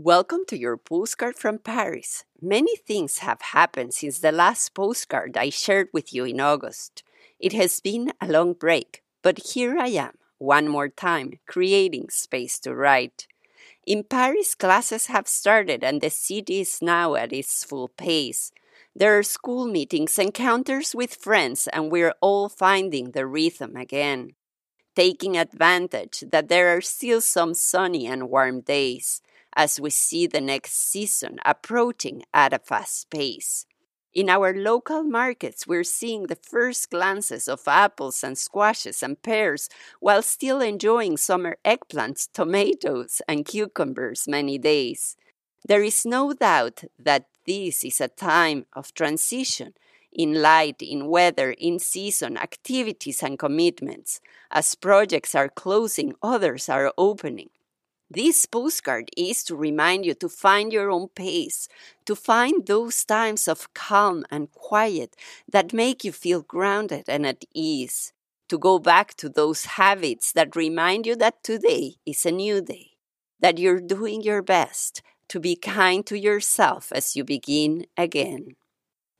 Welcome to your postcard from Paris. Many things have happened since the last postcard I shared with you in August. It has been a long break, but here I am, one more time, creating space to write. In Paris, classes have started and the city is now at its full pace. There are school meetings, encounters with friends, and we're all finding the rhythm again. Taking advantage that there are still some sunny and warm days as we see the next season approaching at a fast pace. In our local markets, we're seeing the first glances of apples and squashes and pears while still enjoying summer eggplants, tomatoes, and cucumbers many days. There is no doubt that this is a time of transition in light, in weather, in season, activities, and commitments. As projects are closing, others are opening. This postcard is to remind you to find your own pace, to find those times of calm and quiet that make you feel grounded and at ease, to go back to those habits that remind you that today is a new day, that you're doing your best, to be kind to yourself as you begin again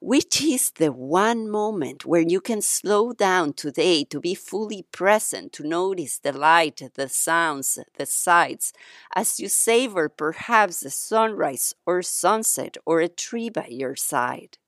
which is the one moment where you can slow down today to be fully present, to notice the light, the sounds, the sights, as you savor perhaps the sunrise or sunset or a tree by your side.